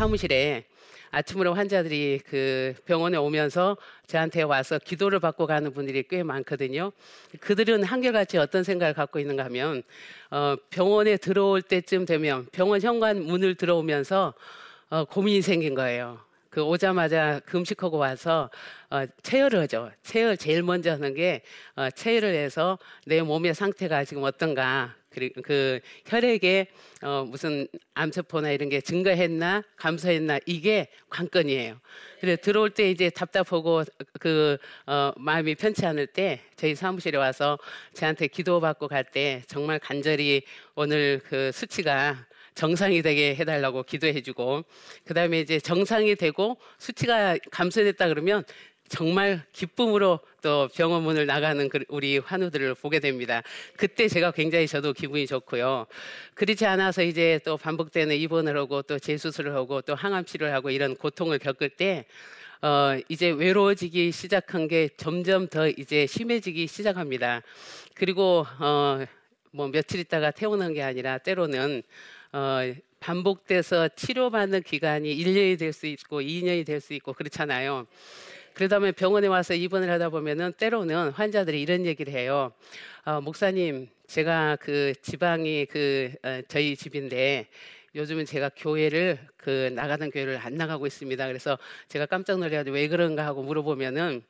사무실에 아침으로 환자들이 그 병원에 오면서 저한테 와서 기도를 받고 가는 분들이 꽤 많거든요. 그들은 한결같이 어떤 생각을 갖고 있는가 하면 어, 병원에 들어올 때쯤 되면 병원 현관 문을 들어오면서 어, 고민이 생긴 거예요. 그 오자마자 금식하고 와서 어, 체열을 하죠. 체열 제일 먼저 하는 게 어, 체열을 해서 내 몸의 상태가 지금 어떤가 그리고 그 혈액에 어, 무슨 암세포나 이런 게 증가했나 감소했나 이게 관건이에요. 그래 들어올 때 이제 답답하고 그 어, 마음이 편치 않을 때 저희 사무실에 와서 저한테 기도받고 갈 때 정말 간절히 오늘 그 수치가 정상이 되게 해달라고 기도해주고 그 다음에 이제 정상이 되고 수치가 감소됐다 그러면 정말 기쁨으로 또 병원 문을 나가는 그 우리 환우들을 보게 됩니다. 그때 제가 굉장히 저도 기분이 좋고요. 그렇지 않아서 이제 또 반복되는 입원을 하고 또 재수술을 하고 또 항암 치료를 하고 이런 고통을 겪을 때 어, 이제 외로워지기 시작한 게 점점 더 이제 심해지기 시작합니다. 그리고 어, 뭐 며칠 있다가 태어난 게 아니라 때로는 어, 반복돼서 치료받는 기간이 1년이 될 수 있고 2년이 될 수 있고 그렇잖아요. 그러다 보면 병원에 와서 입원을 하다 보면은 때로는 환자들이 이런 얘기를 해요. 어, 목사님, 제가 그 지방이 그 어, 저희 집인데 요즘은 제가 교회를 그 나가는 교회를 안 나가고 있습니다. 그래서 제가 깜짝 놀래가지고 왜 그런가 하고 물어보면은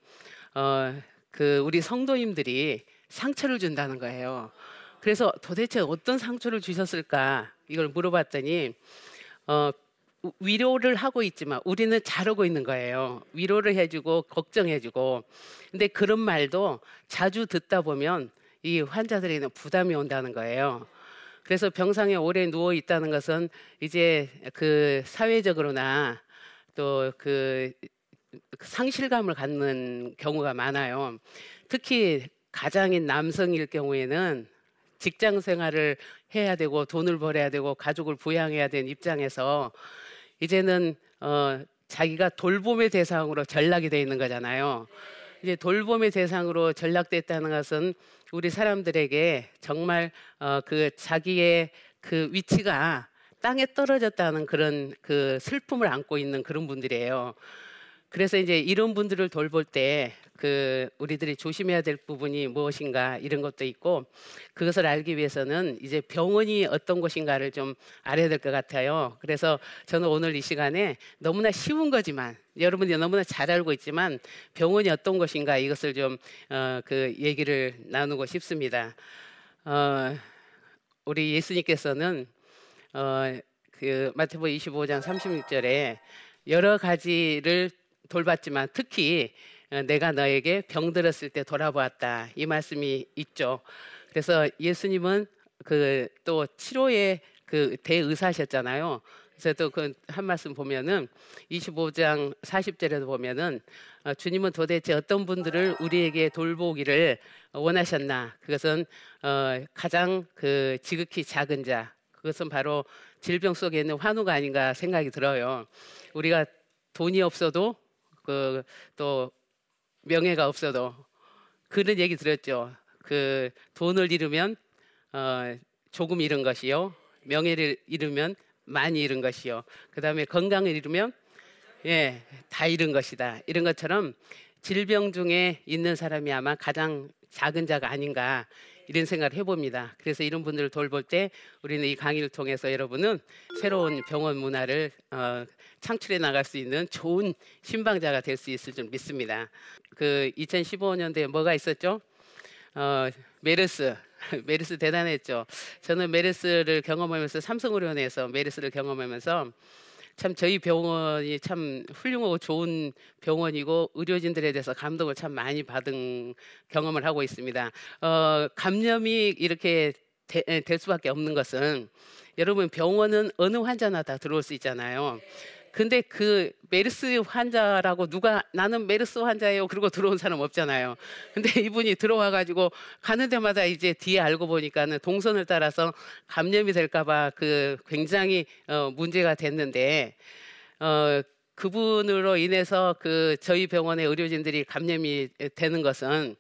어, 그 우리 성도님들이 상처를 준다는 거예요. 그래서 도대체 어떤 상처를 주셨을까 이걸 물어봤더니 어, 위로를 하고 있지만 우리는 잘하고 있는 거예요. 위로를 해주고 걱정해주고. 근데 그런 말도 자주 듣다 보면 이 환자들에게는 부담이 온다는 거예요. 그래서 병상에 오래 누워 있다는 것은 이제 그 사회적으로나 또 그 상실감을 갖는 경우가 많아요. 특히 가장인 남성일 경우에는 직장 생활을 해야 되고 돈을 벌어야 되고 가족을 부양해야 되는 입장에서 이제는 어, 자기가 돌봄의 대상으로 전락이 돼 있는 거잖아요. 이제 돌봄의 대상으로 전락됐다는 것은 우리 사람들에게 정말 어, 그 자기의 그 위치가 땅에 떨어졌다는 그런 그 슬픔을 안고 있는 그런 분들이에요. 그래서 이제 이런 분들을 돌볼 때 그 우리들이 조심해야 될 부분이 무엇인가 이런 것도 있고 그것을 알기 위해서는 이제 병원이 어떤 곳인가를 좀 알아야 될 것 같아요. 그래서 저는 오늘 이 시간에 너무나 쉬운 거지만 여러분이 너무나 잘 알고 있지만 병원이 어떤 곳인가 이것을 좀 어, 그 얘기를 나누고 싶습니다. 어, 우리 예수님께서는 어, 그 마태복 25장 36절에 여러 가지를 돌봤지만 특히 어, 내가 너에게 병들었을 때 돌아보았다 이 말씀이 있죠. 그래서 예수님은 그 또 치료의 그 대의사셨잖아요. 그래서 또 그 한 말씀 보면은 25장 40절에도 보면은 어, 주님은 도대체 어떤 분들을 우리에게 돌보기를 원하셨나? 그것은 어, 가장 그 지극히 작은 자. 그것은 바로 질병 속에 있는 환우가 아닌가 생각이 들어요. 우리가 돈이 없어도 그 또 명예가 없어도 그런 얘기 들었죠. 그 돈을 잃으면 어, 조금 잃은 것이요. 명예를 잃으면 많이 잃은 것이요. 그 다음에 건강을 잃으면 예, 다 잃은 것이다. 이런 것처럼 질병 중에 있는 사람이 아마 가장 작은 자가 아닌가 이런 생각을 해봅니다. 그래서 이런 분들을 돌볼 때 우리는 이 강의를 통해서 여러분은 새로운 병원 문화를 어, 창출해 나갈 수 있는 좋은 신방자가 될 수 있을 줄 믿습니다. 그 2015년도에 뭐가 있었죠? 어, 메르스. 메르스 대단했죠. 저는 메르스를 경험하면서 삼성의료원에서 메르스를 경험하면서 참 저희 병원이 참 훌륭하고 좋은 병원이고 의료진들에 대해서 감동을 참 많이 받은 경험을 하고 있습니다. 어, 감염이 이렇게 되, 될 수밖에 없는 것은 여러분 병원은 어느 환자나 다 들어올 수 있잖아요. 근데 그 메르스 환자라고 누가 나는 메르스 환자예요. 그러고 들어온 사람 없잖아요. 근데 이분이 들어와 가지고 가는 데마다 이제 뒤에 알고 보니까는 동선을 따라서 감염이 될까 봐 그 굉장히 어, 문제가 됐는데 어, 그분으로 인해서 그 저희 병원의 의료진들이 감염이 되는 것은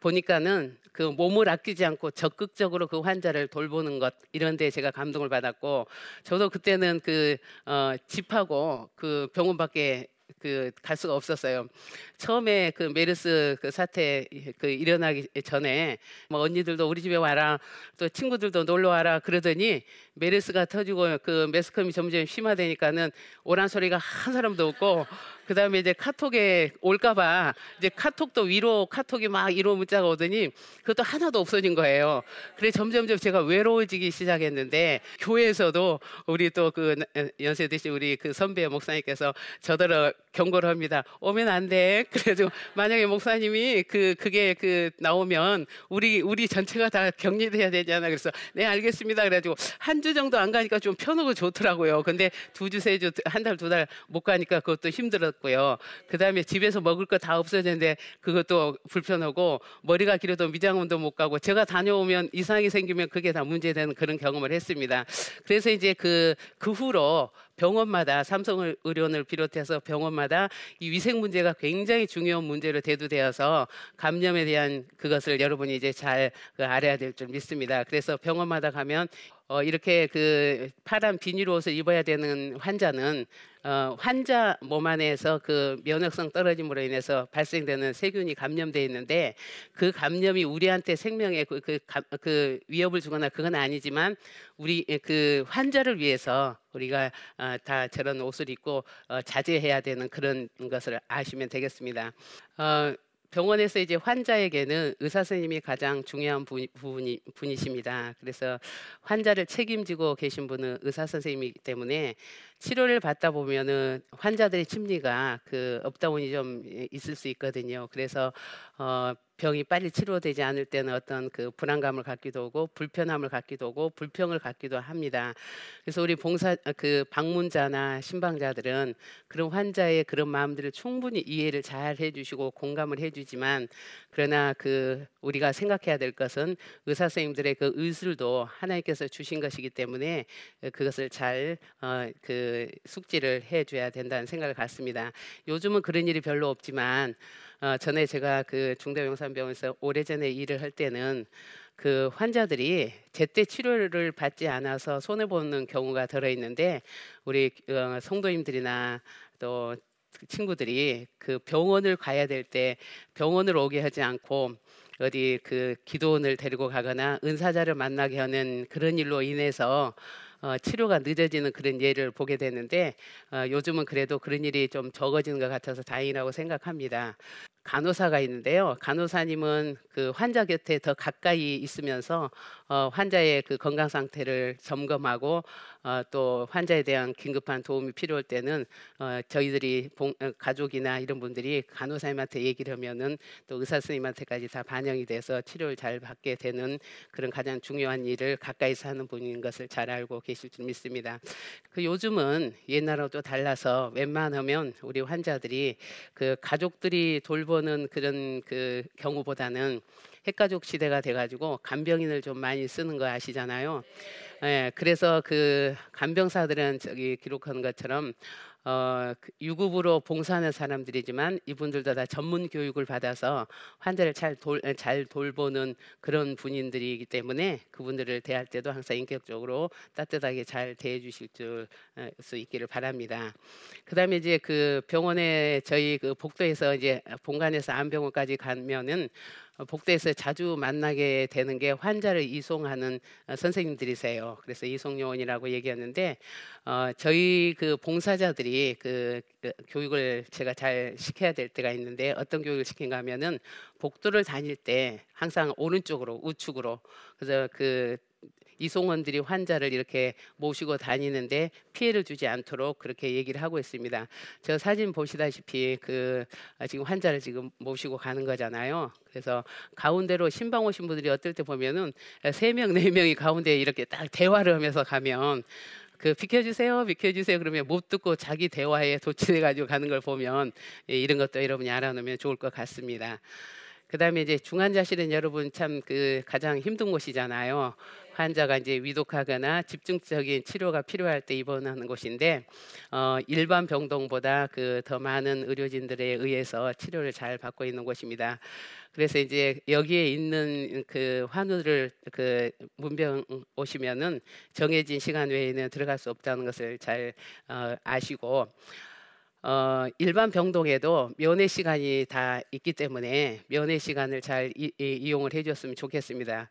보니까는 그 몸을 아끼지 않고 적극적으로 그 환자를 돌보는 것 이런 데 제가 감동을 받았고 저도 그때는 그 어, 집하고 그 병원 밖에 그갈 수가 없었어요. 처음에 그 메르스 그 사태 그 일어나기 전에 뭐 언니들도 우리 집에 와라 또 친구들도 놀러 와라 그러더니 메르스가 터지고 그 매스컴이 점점 심화되니까는 오란 소리가 한 사람도 없고 그 다음에 이제 카톡에 올까봐 이제 카톡도 위로 카톡이 막 위로 문자가 오더니 그것도 하나도 없어진 거예요. 그래 점점점 제가 외로워지기 시작했는데 교회에서도 우리 또 그 연세 드신 우리 그 선배 목사님께서 저더러 경고를 합니다. 오면 안 돼. 그래도 만약에 목사님이 그 그게 그 나오면 우리 우리 전체가 다 격리돼야 되잖아. 그래서 네 알겠습니다. 그래가지고 한 주 정도 안 가니까 좀 편하고 좋더라고요. 근데 두 주 세 주 한 달 두 달 못 가니까 그것도 힘들었 고요. 그 다음에 집에서 먹을 거 다 없어졌는데 그것도 불편하고 머리가 길어도 미장원도 못 가고 제가 다녀오면 이상이 생기면 그게 다 문제되는 그런 경험을 했습니다. 그래서 이제 그, 그 후로 병원마다 삼성 의료원을 비롯해서 병원마다 이 위생 문제가 굉장히 중요한 문제로 대두되어서 감염에 대한 그것을 여러분이 이제 잘그 알아야 될 줄 믿습니다. 그래서 병원마다 가면 어, 이렇게 그 파란 비닐 옷을 입어야 되는 환자는 어, 환자 몸 안에서 그 면역성 떨어짐으로 인해서 발생되는 세균이 감염돼 있는데 그 감염이 우리한테 생명에 그, 그, 그 위협을 주거나 그건 아니지만 우리 그 환자를 위해서 우리가 어, 다 저런 옷을 입고 어, 자제해야 되는 그런 것을 아시면 되겠습니다. 어, 병원에서 이제 환자에게는 의사 선생님이 가장 중요한 분, 분이, 분이십니다. 그래서 환자를 책임지고 계신 분은 의사 선생님이기 때문에 치료를 받다 보면은 환자들의 심리가 그 up down이 좀 있을 수 있거든요. 그래서 어, 병이 빨리 치료되지 않을 때는 어떤 그 불안감을 갖기도 하고 불편함을 갖기도 하고 불평을 갖기도 합니다. 그래서 우리 봉사 그 방문자나 신방자들은 그런 환자의 그런 마음들을 충분히 이해를 잘 해주시고 공감을 해주지만 그러나 그 우리가 생각해야 될 것은 의사 선생님들의 그 의술도 하나님께서 주신 것이기 때문에 그것을 잘그 어, 숙지를 해줘야 된다는 생각을 갖습니다. 요즘은 그런 일이 별로 없지만. 어, 전에 제가 그 중대병산병원에서 오래전에 일을 할 때는 그 환자들이 제때 치료를 받지 않아서 손해 보는 경우가 들어 있는데 우리 어, 성도님들이나 또 친구들이 그 병원을 가야 될 때 병원을 오게 하지 않고 어디 그 기도원을 데리고 가거나 은사자를 만나게 하는 그런 일로 인해서 어, 치료가 늦어지는 그런 예를 보게 되는데 어, 요즘은 그래도 그런 일이 좀 적어지는 것 같아서 다행이라고 생각합니다. 간호사가 있는데요. 간호사님은 그 환자 곁에 더 가까이 있으면서 어, 환자의 그 건강 상태를 점검하고 어, 또 환자에 대한 긴급한 도움이 필요할 때는 어, 저희들이 봉, 어, 가족이나 이런 분들이 간호사님한테 얘기를 하면은 또 의사 선생님한테까지 다 반영이 돼서 치료를 잘 받게 되는 그런 가장 중요한 일을 가까이서 하는 분인 것을 잘 알고 계실 줄 믿습니다. 그 요즘은 옛날하고 달라서 웬만하면 우리 환자들이 그 가족들이 돌보 는 그런 그 경우보다는 핵가족 시대가 돼가지고 간병인을 좀 많이 쓰는 거 아시잖아요. 예, 그래서 그 간병사들은 저기 기록하는 것처럼 어, 그 유급으로 봉사하는 사람들이지만 이분들도 다 전문 교육을 받아서 환자를 잘, 돌, 잘 돌보는 그런 분인들이기 때문에 그분들을 대할 때도 항상 인격적으로 따뜻하게 잘 대해 주실 수 있기를 바랍니다. 그 다음에 이제 그 병원에 저희 그 복도에서 이제 본관에서 안병원까지 가면은 어, 복대에서 자주 만나게 되는 게 환자를 이송하는 어, 선생님들이세요. 그래서 이송 요원이라고 얘기하는데 어, 저희 그 봉사자들이 그, 그 교육을 제가 잘 시켜야 될 때가 있는데 어떤 교육을 시킨가 하면은 복도를 다닐 때 항상 오른쪽으로 우측으로 그래서 그 이송원들이 환자를 이렇게 모시고 다니는데 피해를 주지 않도록 그렇게 얘기를 하고 있습니다. 저 사진 보시다시피 그 아, 지금 환자를 지금 모시고 가는 거잖아요. 그래서 가운데로 신방 오신 분들이 어떨 때 보면은 세 명, 네 명이 가운데 이렇게 딱 대화를 하면서 가면 그 비켜주세요, 비켜주세요. 그러면 못 듣고 자기 대화에 도취해 가지고 가는 걸 보면 예, 이런 것도 여러분이 알아놓으면 좋을 것 같습니다. 그다음에 이제 중환자실은 여러분 참 그 가장 힘든 곳이잖아요. 환자가 이제 위독하거나 집중적인 치료가 필요할 때 입원하는 곳인데 어, 일반 병동보다 그 더 많은 의료진들에 의해서 치료를 잘 받고 있는 곳입니다. 그래서 이제 여기에 있는 그 환우를 그 문병 오시면은 정해진 시간 외에는 들어갈 수 없다는 것을 잘 어, 아시고 어, 일반 병동에도 면회 시간이 다 있기 때문에 면회 시간을 잘 이, 이 용을 해줬으면 좋겠습니다.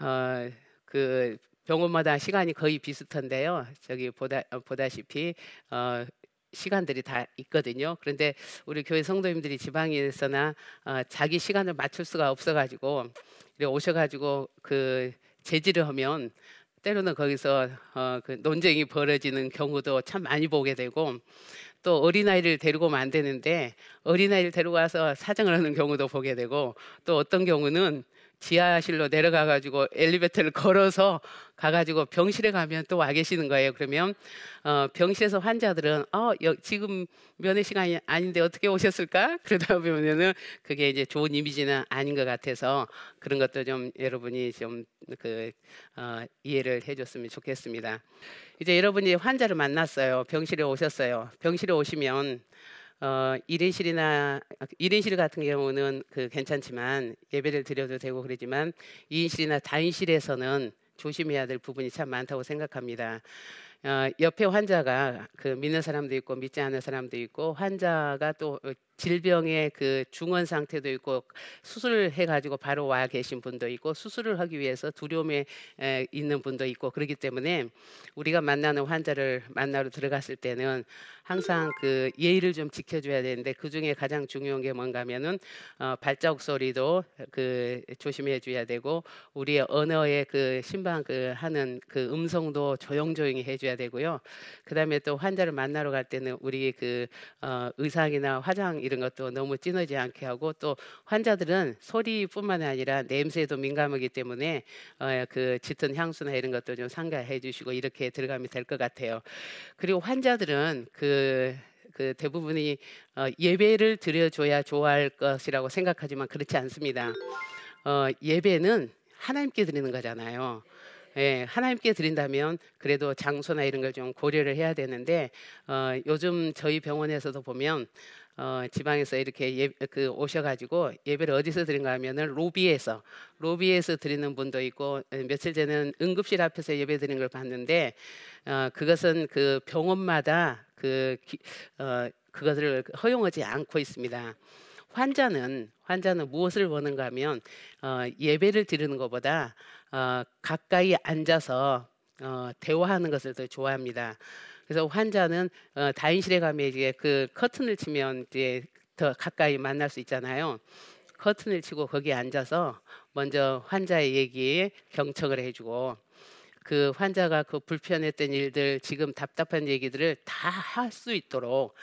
어, 그 병원마다 시간이 거의 비슷한데요. 저기 보다 보다시피 어, 시간들이 다 있거든요. 그런데 우리 교회 성도님들이 지방에서나 어, 자기 시간을 맞출 수가 없어가지고 오셔가지고 그 제지를 하면 때로는 거기서 어, 그 논쟁이 벌어지는 경우도 참 많이 보게 되고 또 어린아이를 데리고 오면 안 되는데 어린아이를 데리고 와서 사정을 하는 경우도 보게 되고 또 어떤 경우는 지하실로 내려가 가지고 엘리베이터를 걸어서 가 가지고 병실에 가면 또 와 계시는 거예요. 그러면 어, 병실에서 환자들은 어, 여, 지금 면회 시간이 아닌데 어떻게 오셨을까? 그러다 보면은 그게 이제 좋은 이미지는 아닌 것 같아서 그런 것도 좀 여러분이 좀그 어, 이해를 해 줬으면 좋겠습니다. 이제 여러분이 환자를 만났어요. 병실에 오셨어요. 병실에 오시면 어, 1인실이나 1인실 같은 경우는 그 괜찮지만 예배를 드려도 되고 그러지만 2인실이나 다인실에서는 조심해야 될 부분이 참 많다고 생각합니다. 어, 옆에 환자가 그 믿는 사람도 있고 믿지 않는 사람도 있고 환자가 또 질병의 그 중원 상태도 있고 수술을 해가지고 바로 와 계신 분도 있고 수술을 하기 위해서 두려움에 에, 있는 분도 있고 그렇기 때문에 우리가 만나는 환자를 만나러 들어갔을 때는 항상 그 예의를 좀 지켜줘야 되는데 그 중에 가장 중요한 게 뭔가면은 어, 발자국 소리도 그 조심해줘야 되고 우리의 언어의 그 심방 그 하는 그 음성도 조용조용히 해줘야 되고요. 그다음에 또 환자를 만나러 갈 때는 우리 그 어, 의상이나 화장 이런 것도 너무 찐하지 않게 하고 또 환자들은 소리뿐만 아니라 냄새도 민감하기 때문에 어, 그 짙은 향수나 이런 것도 좀 상가해 주시고 이렇게 들어가면 될 것 같아요. 그리고 환자들은 그, 그 대부분이 어, 예배를 드려줘야 좋아할 것이라고 생각하지만 그렇지 않습니다. 어, 예배는 하나님께 드리는 거잖아요. 예, 하나님께 드린다면 그래도 장소나 이런 걸 좀 고려를 해야 되는데 어, 요즘 저희 병원에서도 보면 어, 지방에서 이렇게 예, 그 오셔가지고 예배를 어디서 드린가 하면은 로비에서 로비에서 드리는 분도 있고 예, 며칠 전에는 응급실 앞에서 예배 드리는 걸 봤는데 어, 그것은 그 병원마다 그 기, 어, 그것을 허용하지 않고 있습니다. 환자는 환자는 무엇을 원하는가 하면 어, 예배를 드리는 것보다 어, 가까이 앉아서 어, 대화하는 것을 더 좋아합니다. 그래서 환자는 어, 다인실에 가면 이제 그 커튼을 치면 이제 더 가까이 만날 수 있잖아요. 커튼을 치고 거기에 앉아서 먼저 환자의 얘기에 경청을 해주고 그 환자가 그 불편했던 일들 지금 답답한 얘기들을 다 할 수 있도록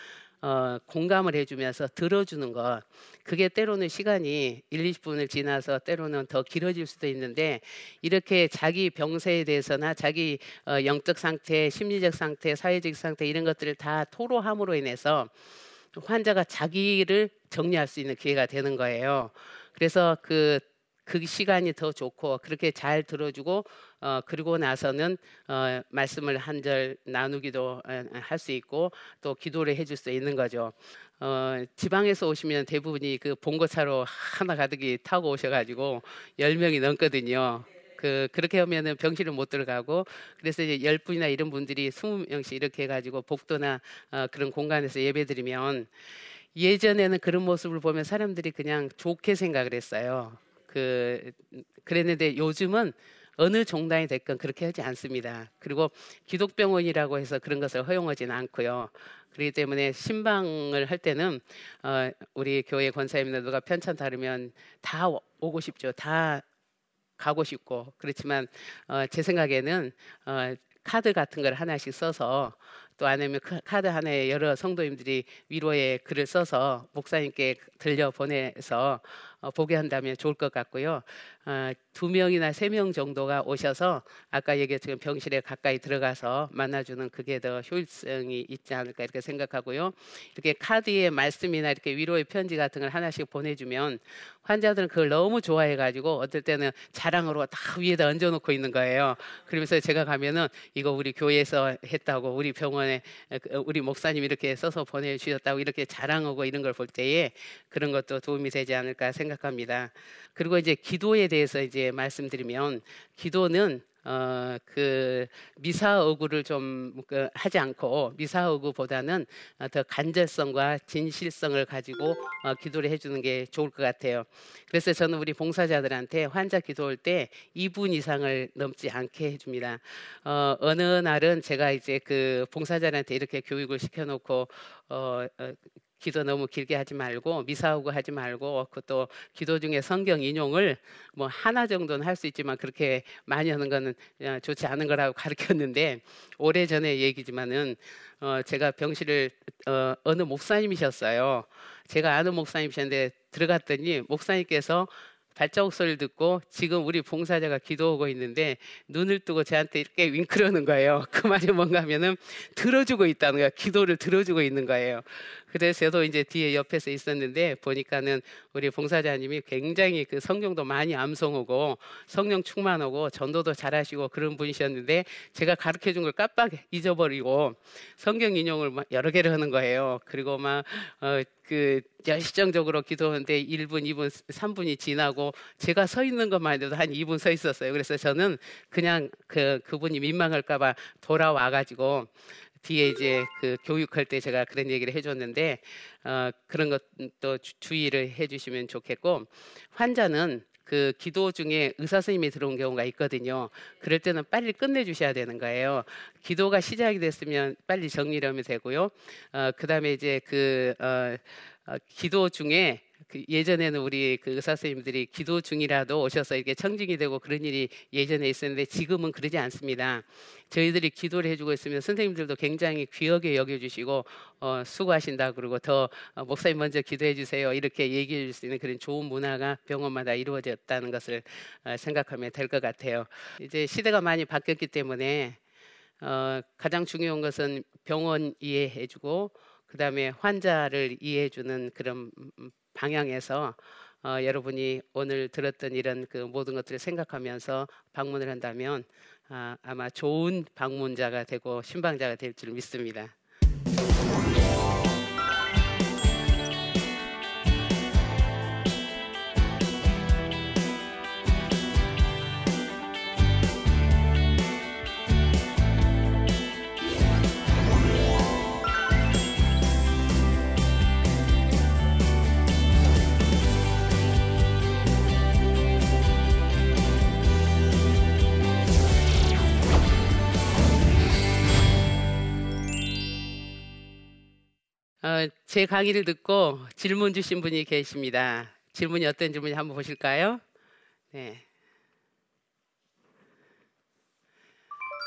어, 공감을 해주면서 들어주는 것 그게 때로는 시간이 1, 20분을 지나서 때로는 더 길어질 수도 있는데 이렇게 자기 병세에 대해서나 자기 어, 영적 상태, 심리적 상태, 사회적 상태 이런 것들을 다 토로함으로 인해서 환자가 자기를 정리할 수 있는 기회가 되는 거예요. 그래서 그그 시간이 더 좋고 그렇게 잘 들어주고 어, 그리고 나서는 어, 말씀을 한 절 나누기도 어, 할수 있고 또 기도를 해줄 수 있는 거죠. 어, 지방에서 오시면 대부분이 그 봉고차로 하나 가득이 타고 오셔가지고 열 명이 넘거든요. 그 그렇게 하면은 병실을 못 들어가고 그래서 이제 열 분이나 이런 분들이 스무 명씩 이렇게 해가지고 복도나 어, 그런 공간에서 예배드리면 예전에는 그런 모습을 보면 사람들이 그냥 좋게 생각을 했어요. 그 그랬는데 요즘은 어느 종단이 됐건 그렇게 하지 않습니다. 그리고 기독병원이라고 해서 그런 것을 허용하지는 않고요. 그렇기 때문에 신방을 할 때는 어, 우리 교회 권사님들 누가 편찬 다르면 다 오고 싶죠. 다 가고 싶고 그렇지만 어, 제 생각에는 어, 카드 같은 걸 하나씩 써서 또 아니면 그 카드 하나에 여러 성도님들이 위로의 글을 써서 목사님께 들려 보내서 어, 보게 한다면 좋을 것 같고요. 어, 두 명이나 세 명 정도가 오셔서 아까 얘기했지만 병실에 가까이 들어가서 만나주는 그게 더 효율성이 있지 않을까 이렇게 생각하고요. 이렇게 카드에 말씀이나 이렇게 위로의 편지 같은 걸 하나씩 보내주면 환자들은 그걸 너무 좋아해가지고 어떨 때는 자랑으로 다 위에다 얹어놓고 있는 거예요. 그러면서 제가 가면은 이거 우리 교회에서 했다고 우리 병원에 그, 우리 목사님 이렇게 써서 보내주셨다고 이렇게 자랑하고 이런 걸 볼 때에 그런 것도 도움이 되지 않을까 생각 합니다. 그리고 이제 기도에 대해서 이제 말씀드리면 기도는 어, 그 미사오구를 좀그 하지 않고 미사오구보다는 어, 더 간절성과 진실성을 가지고 어, 기도를 해주는 게 좋을 것 같아요. 그래서 저는 우리 봉사자들한테 환자 기도할 때 2분 이상을 넘지 않게 해줍니다. 어, 어느 날은 제가 이제 그 봉사자들한테 이렇게 교육을 시켜놓고 어, 어, 기도 너무 길게 하지 말고 미사오고 하지 말고 그것도 기도 중에 성경 인용을 뭐 하나 정도는 할 수 있지만 그렇게 많이 하는 거는 좋지 않은 거라고 가르쳤는데 오래 전에 얘기지만은 어 제가 병실을 어 어느 목사님이셨어요. 제가 아는 목사님이셨는데 들어갔더니 목사님께서 발자국 소리를 듣고 지금 우리 봉사자가 기도하고 있는데 눈을 뜨고 저한테 이렇게 윙크러는 거예요. 그 말이 뭔가 하면은 들어주고 있다는 거예요. 기도를 들어주고 있는 거예요. 그래서 저도 이제 뒤에 옆에서 있었는데 보니까는 우리 봉사자님이 굉장히 그 성경도 많이 암송하고 성령 충만하고 전도도 잘하시고 그런 분이셨는데 제가 가르쳐 준 걸 깜빡 잊어버리고 성경 인용을 여러 개를 하는 거예요. 그리고 막 어, 그 열시정적으로 기도하는데 1분, 2분, 3분이 지나고 제가 서 있는 것만 해도 한 2분 서 있었어요. 그래서 저는 그냥 그 그분이 민망할까봐 돌아와 가지고 뒤에 이제 그 교육할 때 제가 그런 얘기를 해줬는데 어, 그런 것도 주의를 해주시면 좋겠고 환자는 그 기도 중에 의사 선생님이 들어온 경우가 있거든요. 그럴 때는 빨리 끝내 주셔야 되는 거예요. 기도가 시작이 됐으면 빨리 정리를 하면 되고요. 어, 그 다음에 이제 그 어, 어, 기도 중에 그 예전에는 우리 그 의사 선생님들이 기도 중이라도 오셔서 이렇게 청진이 되고 그런 일이 예전에 있었는데 지금은 그러지 않습니다. 저희들이 기도를 해주고 있으면 선생님들도 굉장히 귀하게 여겨주시고 어, 수고하신다 그러고 더 어, 목사님 먼저 기도해 주세요 이렇게 얘기해 줄 수 있는 그런 좋은 문화가 병원마다 이루어졌다는 것을 어, 생각하면 될 것 같아요. 이제 시대가 많이 바뀌었기 때문에 어, 가장 중요한 것은 병원 이해해주고 그 다음에 환자를 이해해주는 그런 방향에서 어, 여러분이 오늘 들었던 이런 그 모든 것들을 생각하면서 방문을 한다면 아, 아마 좋은 방문자가 되고 신방자가 될 줄 믿습니다. 어, 제 강의를 듣고 질문 주신 분이 계십니다. 질문이 어떤 질문이 한번 보실까요? 네.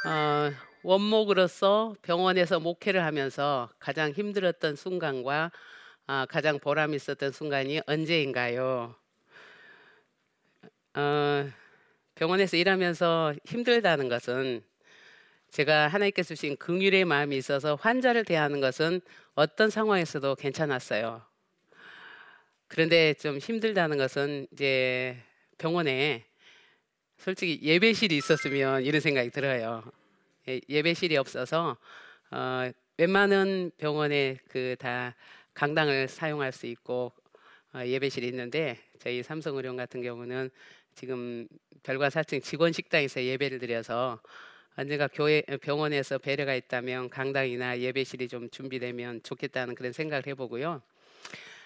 어, 원목으로서 병원에서 목회를 하면서 가장 힘들었던 순간과 어, 가장 보람 있었던 순간이 언제인가요? 어, 병원에서 일하면서 힘들다는 것은 제가 하나님께서 주신 긍휼의 마음이 있어서 환자를 대하는 것은 어떤 상황에서도 괜찮았어요. 그런데 좀 힘들다는 것은 이제 병원에 솔직히 예배실이 있었으면 이런 생각이 들어요. 예, 예배실이 없어서 어, 웬만한 병원에 그 다 강당을 사용할 수 있고 어, 예배실이 있는데 저희 삼성의료원 같은 경우는 지금 별과 사층 직원 식당에서 예배를 드려서 언젠가 교회 병원에서 배려가 있다면 강당이나 예배실이 좀 준비되면 좋겠다는 그런 생각을 해보고요.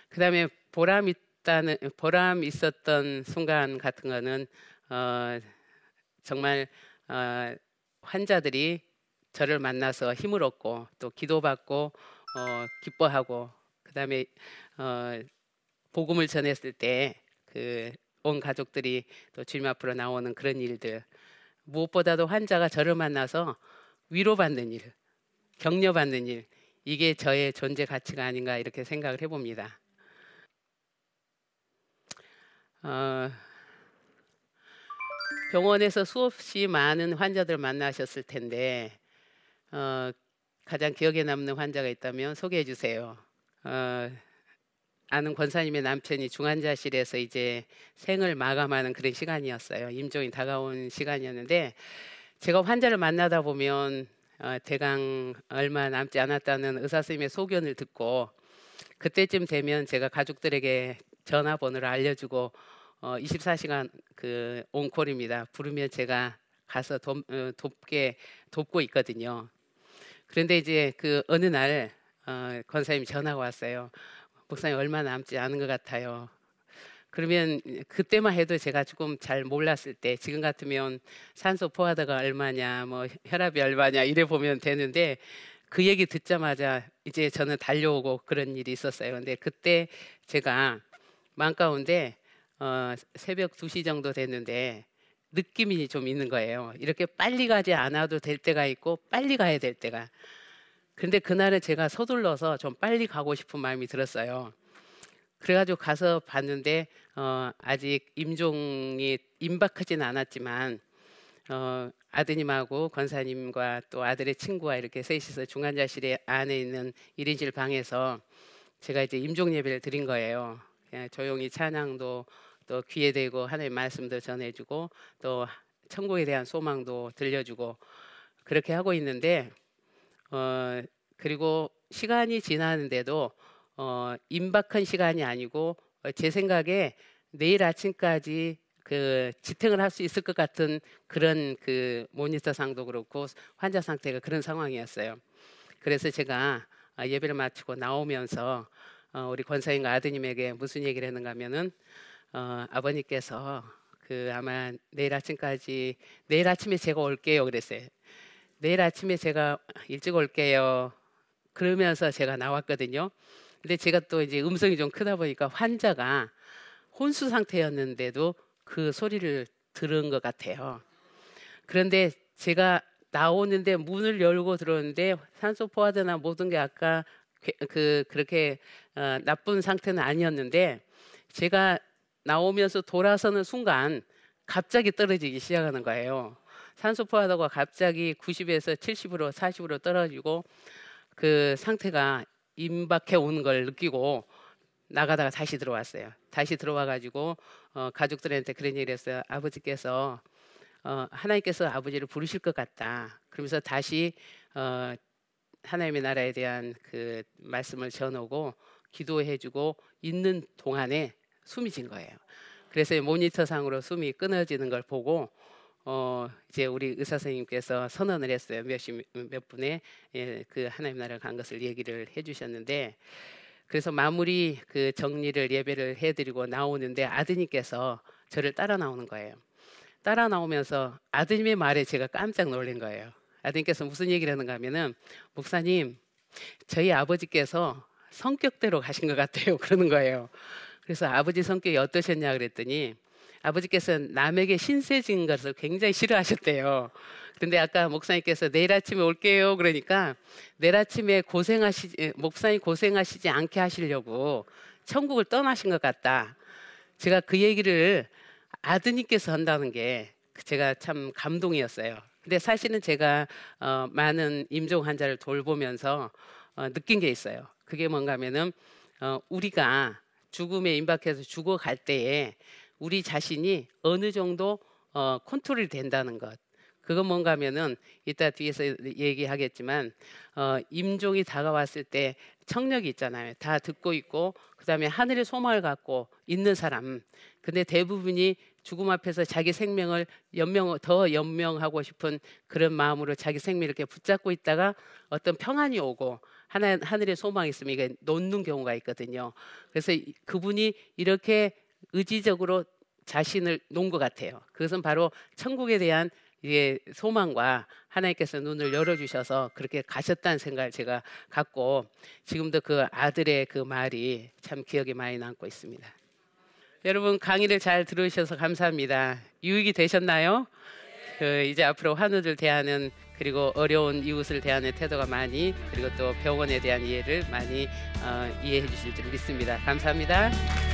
그다음에 보람 있다는 보람 있었던 순간 같은 거는 어, 정말 어, 환자들이 저를 만나서 힘을 얻고 또 기도받고 어, 기뻐하고 그다음에 어, 복음을 전했을 때 그 온 가족들이 또 주님 앞으로 나오는 그런 일들 무엇보다도 환자가 저를 만나서 위로받는 일, 격려받는 일, 이게 저의 존재 가치가 아닌가 이렇게 생각을 해봅니다. 어, 병원에서 수없이 많은 환자들 만나셨을 텐데 어, 가장 기억에 남는 환자가 있다면 소개해 주세요. 어, 아는 권사님의 남편이 중환자실에서 이제 생을 마감하는 그런 시간이었어요. 임종이 다가온 시간이었는데 제가 환자를 만나다 보면 어, 대강 얼마 남지 않았다는 의사 선생님의 소견을 듣고 그때쯤 되면 제가 가족들에게 전화번호를 알려주고 어, 24시간 그 온콜입니다. 부르면 제가 가서 돕, 어, 돕게 돕고 있거든요. 그런데 이제 그 어느 날 어, 권사님 전화가 왔어요. 목사님 얼마 남지 않은 것 같아요. 그러면 그때만 해도 제가 조금 잘 몰랐을 때 지금 같으면 산소 포화도가 얼마냐 뭐 혈압이 얼마냐 이래 보면 되는데 그 얘기 듣자마자 이제 저는 달려오고 그런 일이 있었어요. 근데 그때 제가 마음 가운데 어, 새벽 2시 정도 됐는데 느낌이 좀 있는 거예요. 이렇게 빨리 가지 않아도 될 때가 있고 빨리 가야 될 때가. 근데 그날은 제가 서둘러서 좀 빨리 가고 싶은 마음이 들었어요. 그래가지고 가서 봤는데 어, 아직 임종이 임박하진 않았지만 어, 아드님하고 권사님과 또 아들의 친구와 이렇게 셋이서 중환자실에 안에 있는 1인실 방에서 제가 이제 임종 예배를 드린 거예요. 그냥 조용히 찬양도 또 귀에 대고 하나님의 말씀도 전해주고 또 천국에 대한 소망도 들려주고 그렇게 하고 있는데 어 그리고 시간이 지나는데도 어 임박한 시간이 아니고 제 생각에 내일 아침까지 그 지탱을 할 수 있을 것 같은 그런 그 모니터상도 그렇고 환자 상태가 그런 상황이었어요. 그래서 제가 예배를 마치고 나오면서 어, 우리 권사님과 아드님에게 무슨 얘기를 했는가 하면은 어, 아버님께서 그 아마 내일 아침까지 내일 아침에 제가 올게요 그랬어요. 내일 아침에 제가 일찍 올게요. 그러면서 제가 나왔거든요. 근데 제가 또 이제 음성이 좀 크다 보니까 환자가 혼수 상태였는데도 그 소리를 들은 것 같아요. 그런데 제가 나오는데 문을 열고 들어오는데 산소 포화도나 모든 게 아까 그 그렇게 어, 나쁜 상태는 아니었는데 제가 나오면서 돌아서는 순간 갑자기 떨어지기 시작하는 거예요. 산소 포화도가 갑자기 90에서 70으로 40으로 떨어지고 그 상태가 임박해 오는 걸 느끼고 나가다가 다시 들어왔어요. 다시 들어와 가지고 어, 가족들한테 그런 얘기를 했어요. 아버지께서 어, 하나님께서 아버지를 부르실 것 같다. 그러면서 다시 어, 하나님의 나라에 대한 그 말씀을 전하고 기도해주고 있는 동안에 숨이 진 거예요. 그래서 모니터상으로 숨이 끊어지는 걸 보고 어 이제 우리 의사 선생님께서 선언을 했어요. 몇십 몇 분의 예, 그 하나님 나라 간 것을 얘기를 해주셨는데 그래서 마무리 그 정리를 예배를 해드리고 나오는데 아드님께서 저를 따라 나오는 거예요. 따라 나오면서 아드님의 말에 제가 깜짝 놀란 거예요. 아드님께서 무슨 얘기를 하는가 하면은 목사님 저희 아버지께서 성격대로 가신 것 같아요. 그러는 거예요. 그래서 아버지 성격이 어떠셨냐 그랬더니 아버지께서 남에게 신세진 것을 굉장히 싫어하셨대요. 근데 아까 목사님께서 내일 아침에 올게요 그러니까 내일 아침에 고생하시지 목사님 고생하시지 않게 하시려고 천국을 떠나신 것 같다. 제가 그 얘기를 아드님께서 한다는 게 제가 참 감동이었어요. 근데 사실은 제가 어, 많은 임종 환자를 돌보면서 어, 느낀 게 있어요. 그게 뭔가 하면은 어, 우리가 죽음에 임박해서 죽어갈 때에 우리 자신이 어느 정도 어, 컨트롤이 된다는 것. 그건 뭔가 하면은 이따 뒤에서 얘기하겠지만 어, 임종이 다가왔을 때 청력이 있잖아요. 다 듣고 있고 그다음에 하늘의 소망을 갖고 있는 사람. 근데 대부분이 죽음 앞에서 자기 생명을 연명 더 연명하고 싶은 그런 마음으로 자기 생명 이렇게 붙잡고 있다가 어떤 평안이 오고 하나 하늘의 소망이 있으면 이게 놓는 경우가 있거든요. 그래서 그분이 이렇게 의지적으로 자신을 놓은 것 같아요. 그것은 바로 천국에 대한 이게 소망과 하나님께서 눈을 열어주셔서 그렇게 가셨다는 생각을 제가 갖고 지금도 그 아들의 그 말이 참 기억에 많이 남고 있습니다. 여러분 강의를 잘 들으셔서 감사합니다. 유익이 되셨나요? 그 이제 앞으로 환우들 대하는 그리고 어려운 이웃을 대하는 태도가 많이 그리고 또 병원에 대한 이해를 많이 어, 이해해 주실 줄 믿습니다. 감사합니다.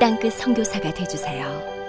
땅끝 선교사가 되주세요.